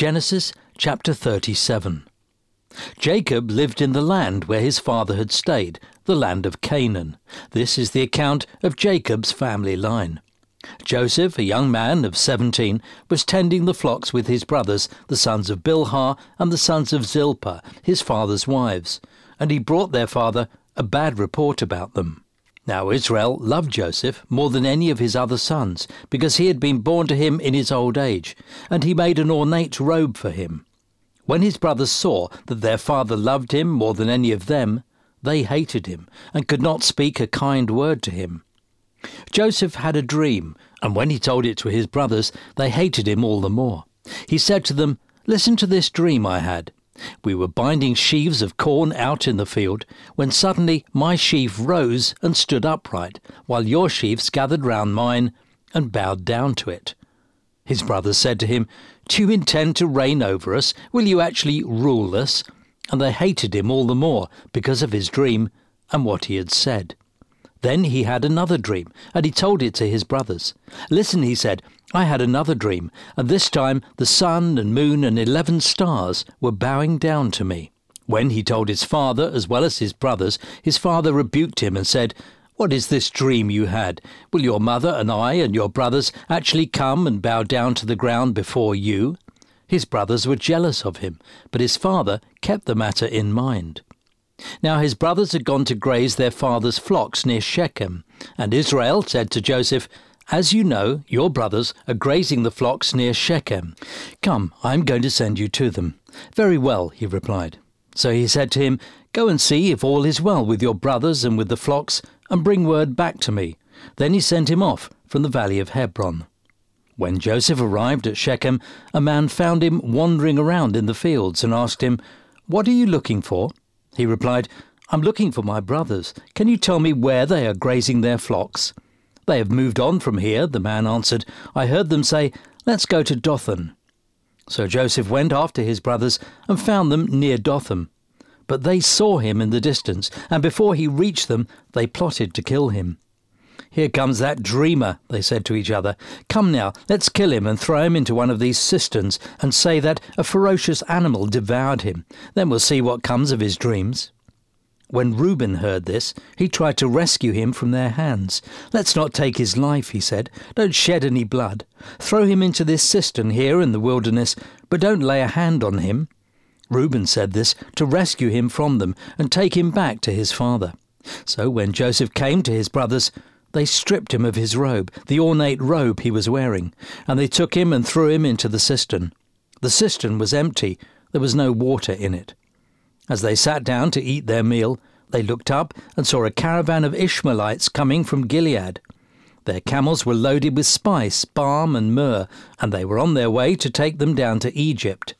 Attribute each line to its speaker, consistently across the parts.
Speaker 1: Genesis chapter 37. Jacob lived in the land where his father had stayed, the land of Canaan. This is the account of Jacob's family line. Joseph, a young man of seventeen, was tending the flocks with his brothers, the sons of Bilhah and the sons of Zilpah, his father's wives, and he brought their father a bad report about them. Now Israel loved Joseph more than any of his other sons, because he had been born to him in his old age, and he made an ornate robe for him. When his brothers saw that their father loved him more than any of them, they hated him, and could not speak a kind word to him. Joseph had a dream, and when he told it to his brothers, they hated him all the more. He said to them, Listen to this dream I had. We were binding sheaves of corn out in the field, when suddenly my sheaf rose and stood upright, while your sheaves gathered round mine and bowed down to it. His brothers said to him, Do you intend to reign over us? Will you actually rule us? And they hated him all the more because of his dream and what he had said. Then he had another dream, and he told it to his brothers. Listen, he said, I had another dream, and this time the sun and moon and eleven stars were bowing down to me. When he told his father as well as his brothers, his father rebuked him and said, What is this dream you had? Will your mother and I and your brothers actually come and bow down to the ground before you? His brothers were jealous of him, but his father kept the matter in mind. Now his brothers had gone to graze their father's flocks near Shechem, and Israel said to Joseph, As you know, your brothers are grazing the flocks near Shechem. Come, I am going to send you to them. Very well, he replied. So he said to him, Go and see if all is well with your brothers and with the flocks, and bring word back to me. Then he sent him off from the valley of Hebron. When Joseph arrived at Shechem, a man found him wandering around in the fields and asked him, What are you looking for? He replied, I'm looking for my brothers. Can you tell me where they are grazing their flocks? They have moved on from here, the man answered. I heard them say, Let's go to Dothan. So Joseph went after his brothers and found them near Dothan. But they saw him in the distance, and before he reached them, they plotted to kill him. Here comes that dreamer, they said to each other. Come now, let's kill him and throw him into one of these cisterns and say that a ferocious animal devoured him. Then we'll see what comes of his dreams. When Reuben heard this, he tried to rescue him from their hands. Let's not take his life, he said. Don't shed any blood. Throw him into this cistern here in the wilderness, but don't lay a hand on him. Reuben said this to rescue him from them and take him back to his father. So when Joseph came to his brothers, they stripped him of his robe, the ornate robe he was wearing, and they took him and threw him into the cistern. The cistern was empty, there was no water in it. As they sat down to eat their meal, they looked up and saw a caravan of Ishmaelites coming from Gilead. Their camels were loaded with spice, balm, and myrrh, and they were on their way to take them down to Egypt.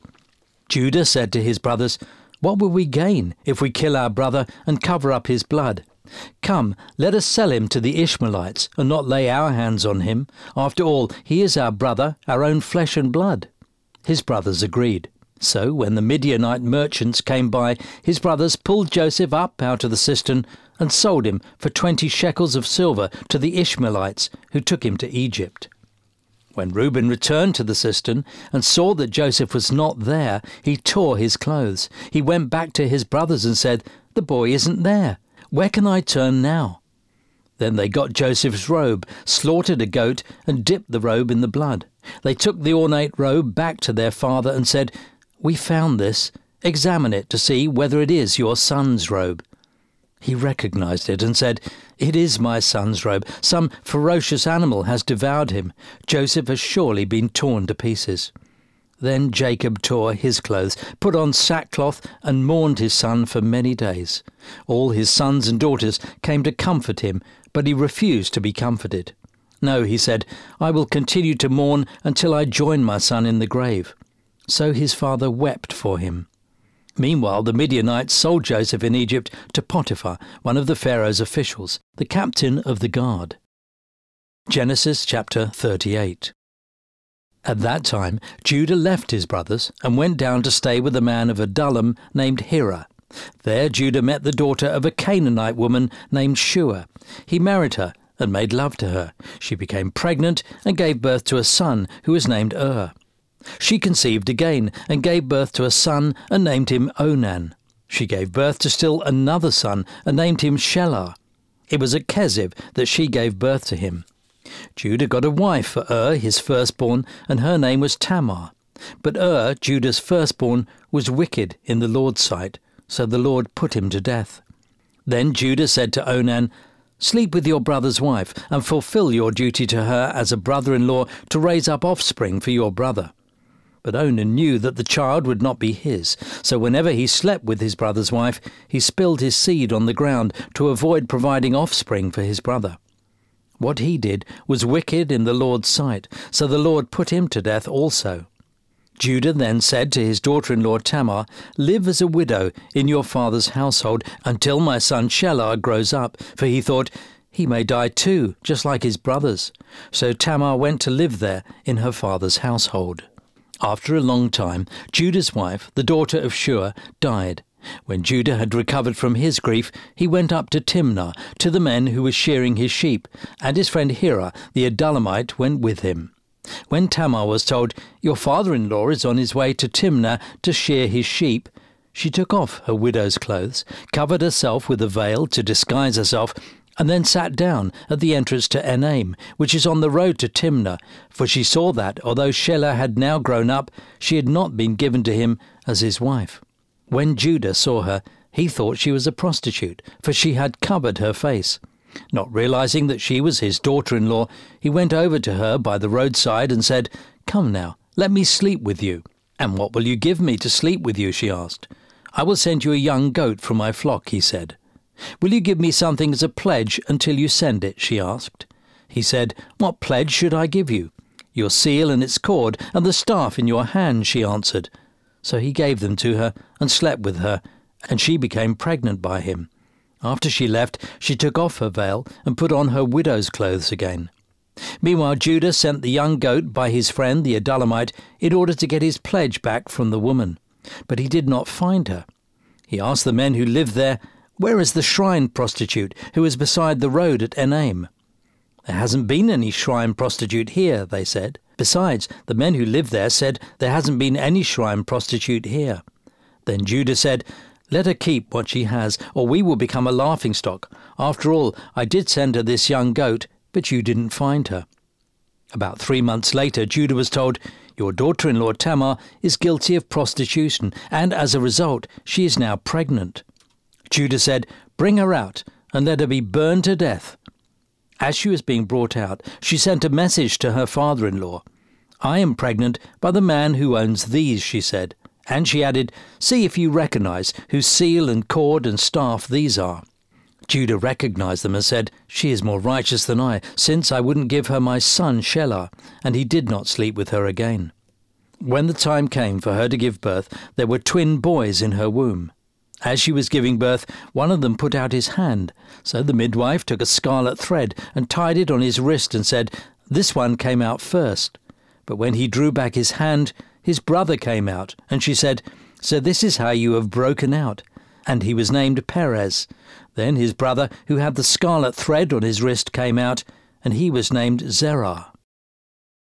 Speaker 1: Judah said to his brothers, What will we gain if we kill our brother and cover up his blood? Come, let us sell him to the Ishmaelites, and not lay our hands on him. After all, he is our brother, our own flesh and blood. His brothers agreed. So, when the Midianite merchants came by, his brothers pulled Joseph up out of the cistern and sold him for twenty shekels of silver to the Ishmaelites, who took him to Egypt. When Reuben returned to the cistern and saw that Joseph was not there, he tore his clothes. He went back to his brothers and said, The boy isn't there. Where can I turn now? Then they got Joseph's robe, slaughtered a goat, and dipped the robe in the blood. They took the ornate robe back to their father and said, We found this. Examine it to see whether it is your son's robe. He recognized it and said, It is my son's robe. Some ferocious animal has devoured him. Joseph has surely been torn to pieces. Then Jacob tore his clothes, put on sackcloth, and mourned his son for many days. All his sons and daughters came to comfort him, but he refused to be comforted. No, he said, I will continue to mourn until I join my son in the grave. So his father wept for him. Meanwhile, the Midianites sold Joseph in Egypt to Potiphar, one of the Pharaoh's officials, the captain of the guard. Genesis chapter 38. At that time, Judah left his brothers and went down to stay with a man of Adullam named Hira. There Judah met the daughter of a Canaanite woman named Shua. He married her and made love to her. She became pregnant and gave birth to a son who was named Ur. She conceived again and gave birth to a son and named him Onan. She gave birth to still another son and named him Shelah. It was at Kezib that she gave birth to him. Judah got a wife for Ur, his firstborn, and her name was Tamar. But Ur, Judah's firstborn, was wicked in the Lord's sight, so the Lord put him to death. Then Judah said to Onan, Sleep with your brother's wife, and fulfill your duty to her as a brother in law to raise up offspring for your brother. But Onan knew that the child would not be his, so whenever he slept with his brother's wife, he spilled his seed on the ground to avoid providing offspring for his brother. What he did was wicked in the Lord's sight, so the Lord put him to death also. Judah then said to his daughter in law Tamar, Live as a widow in your father's household until my son Shelah grows up, for he thought, He may die too, just like his brothers. So Tamar went to live there in her father's household. After a long time, Judah's wife, the daughter of Shua, died. When Judah had recovered from his grief, he went up to Timnah, to the men who were shearing his sheep, and his friend Hira, the Adullamite, went with him. When Tamar was told, Your father in law is on his way to Timnah to shear his sheep, she took off her widow's clothes, covered herself with a veil to disguise herself, and then sat down at the entrance to Enaim, which is on the road to Timnah, for she saw that, although Shelah had now grown up, she had not been given to him as his wife. When Judah saw her, he thought she was a prostitute, for she had covered her face. Not realizing that she was his daughter in law, he went over to her by the roadside and said, Come now, let me sleep with you. And what will you give me to sleep with you? she asked. I will send you a young goat from my flock, he said. Will you give me something as a pledge until you send it? she asked. He said, What pledge should I give you? Your seal and its cord, and the staff in your hand, she answered. So he gave them to her, and slept with her, and she became pregnant by him. After she left, she took off her veil, and put on her widow's clothes again. Meanwhile, Judah sent the young goat by his friend the Adullamite in order to get his pledge back from the woman. But he did not find her. He asked the men who lived there, where is the shrine prostitute who is beside the road at Enaim? There hasn't been any shrine prostitute here, they said. Besides, the men who live there said there hasn't been any shrine prostitute here. Then Judah said, Let her keep what she has, or we will become a laughingstock. After all, I did send her this young goat, but you didn't find her. About three months later, Judah was told, Your daughter in law Tamar is guilty of prostitution, and as a result, she is now pregnant. Judah said, Bring her out, and let her be burned to death. As she was being brought out, she sent a message to her father in law. I am pregnant by the man who owns these, she said. And she added, See if you recognize whose seal and cord and staff these are. Judah recognized them and said, She is more righteous than I, since I wouldn't give her my son Shelah, and he did not sleep with her again. When the time came for her to give birth, there were twin boys in her womb. As she was giving birth, one of them put out his hand. So the midwife took a scarlet thread and tied it on his wrist and said, This one came out first. But when he drew back his hand, his brother came out, and she said, So this is how you have broken out. And he was named Perez. Then his brother, who had the scarlet thread on his wrist, came out, and he was named Zerah.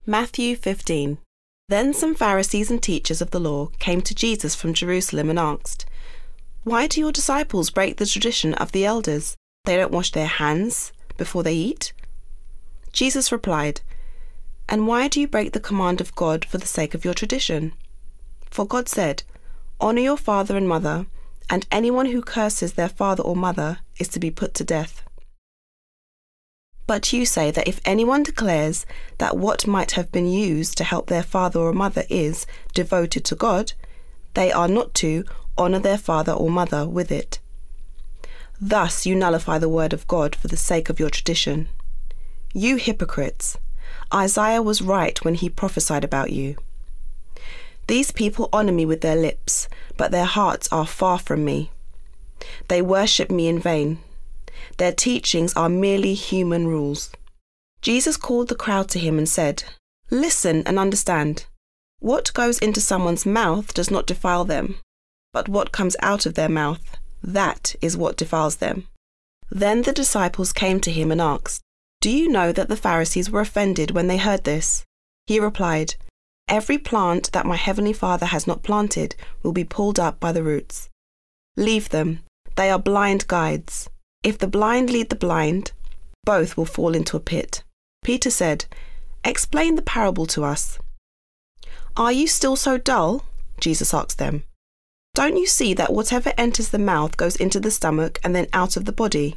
Speaker 2: Matthew 15. Then some Pharisees and teachers of the law came to Jesus from Jerusalem and asked, why do your disciples break the tradition of the elders? They don't wash their hands before they eat? Jesus replied, And why do you break the command of God for the sake of your tradition? For God said, Honour your father and mother, and anyone who curses their father or mother is to be put to death. But you say that if anyone declares that what might have been used to help their father or mother is devoted to God, they are not to honour their father or mother with it. Thus you nullify the word of God for the sake of your tradition. You hypocrites! Isaiah was right when he prophesied about you. These people honour me with their lips, but their hearts are far from me. They worship me in vain. Their teachings are merely human rules. Jesus called the crowd to him and said, Listen and understand. What goes into someone's mouth does not defile them, but what comes out of their mouth, that is what defiles them. Then the disciples came to him and asked, Do you know that the Pharisees were offended when they heard this? He replied, Every plant that my heavenly Father has not planted will be pulled up by the roots. Leave them, they are blind guides. If the blind lead the blind, both will fall into a pit. Peter said, Explain the parable to us. Are you still so dull? Jesus asked them. Don't you see that whatever enters the mouth goes into the stomach and then out of the body?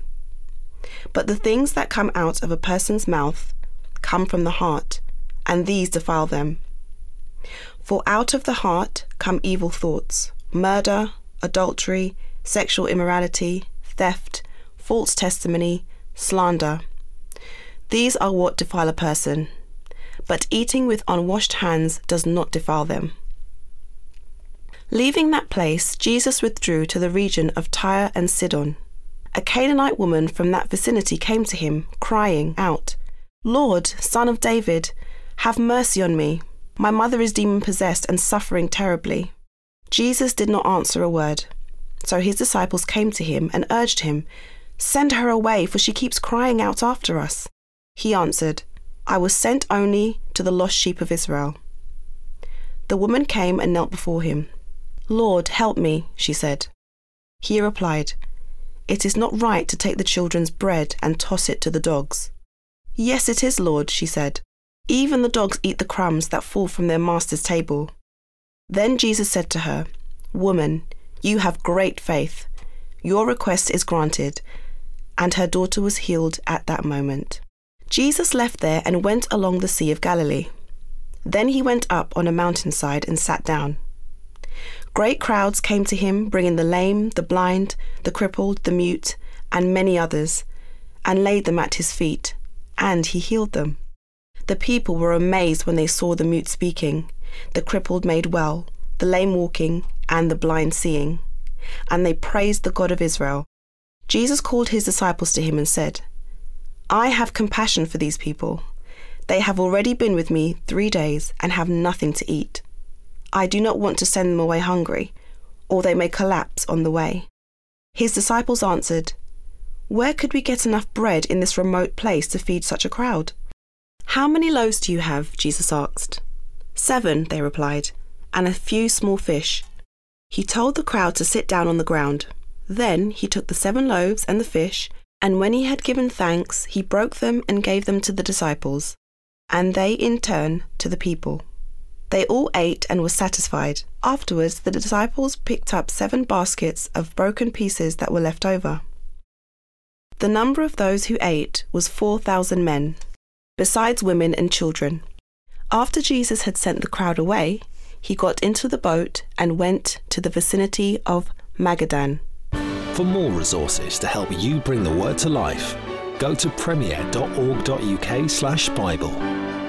Speaker 2: But the things that come out of a person's mouth come from the heart, and these defile them. For out of the heart come evil thoughts, murder, adultery, sexual immorality, theft, false testimony, slander. These are what defile a person, but eating with unwashed hands does not defile them. Leaving that place, Jesus withdrew to the region of Tyre and Sidon. A Canaanite woman from that vicinity came to him, crying out, Lord, son of David, have mercy on me. My mother is demon possessed and suffering terribly. Jesus did not answer a word. So his disciples came to him and urged him, Send her away, for she keeps crying out after us. He answered, I was sent only to the lost sheep of Israel. The woman came and knelt before him. Lord, help me, she said. He replied, It is not right to take the children's bread and toss it to the dogs. Yes, it is, Lord, she said. Even the dogs eat the crumbs that fall from their master's table. Then Jesus said to her, Woman, you have great faith. Your request is granted. And her daughter was healed at that moment. Jesus left there and went along the Sea of Galilee. Then he went up on a mountainside and sat down. Great crowds came to him, bringing the lame, the blind, the crippled, the mute, and many others, and laid them at his feet, and he healed them. The people were amazed when they saw the mute speaking, the crippled made well, the lame walking, and the blind seeing. And they praised the God of Israel. Jesus called his disciples to him and said, I have compassion for these people. They have already been with me three days and have nothing to eat. I do not want to send them away hungry, or they may collapse on the way. His disciples answered, Where could we get enough bread in this remote place to feed such a crowd? How many loaves do you have? Jesus asked. Seven, they replied, and a few small fish. He told the crowd to sit down on the ground. Then he took the seven loaves and the fish, and when he had given thanks, he broke them and gave them to the disciples, and they in turn to the people. They all ate and were satisfied. Afterwards, the disciples picked up seven baskets of broken pieces that were left over. The number of those who ate was four thousand men, besides women and children. After Jesus had sent the crowd away, he got into the boat and went to the vicinity of Magadan.
Speaker 3: For more resources to help you bring the word to life, go to premier.org.uk/bible.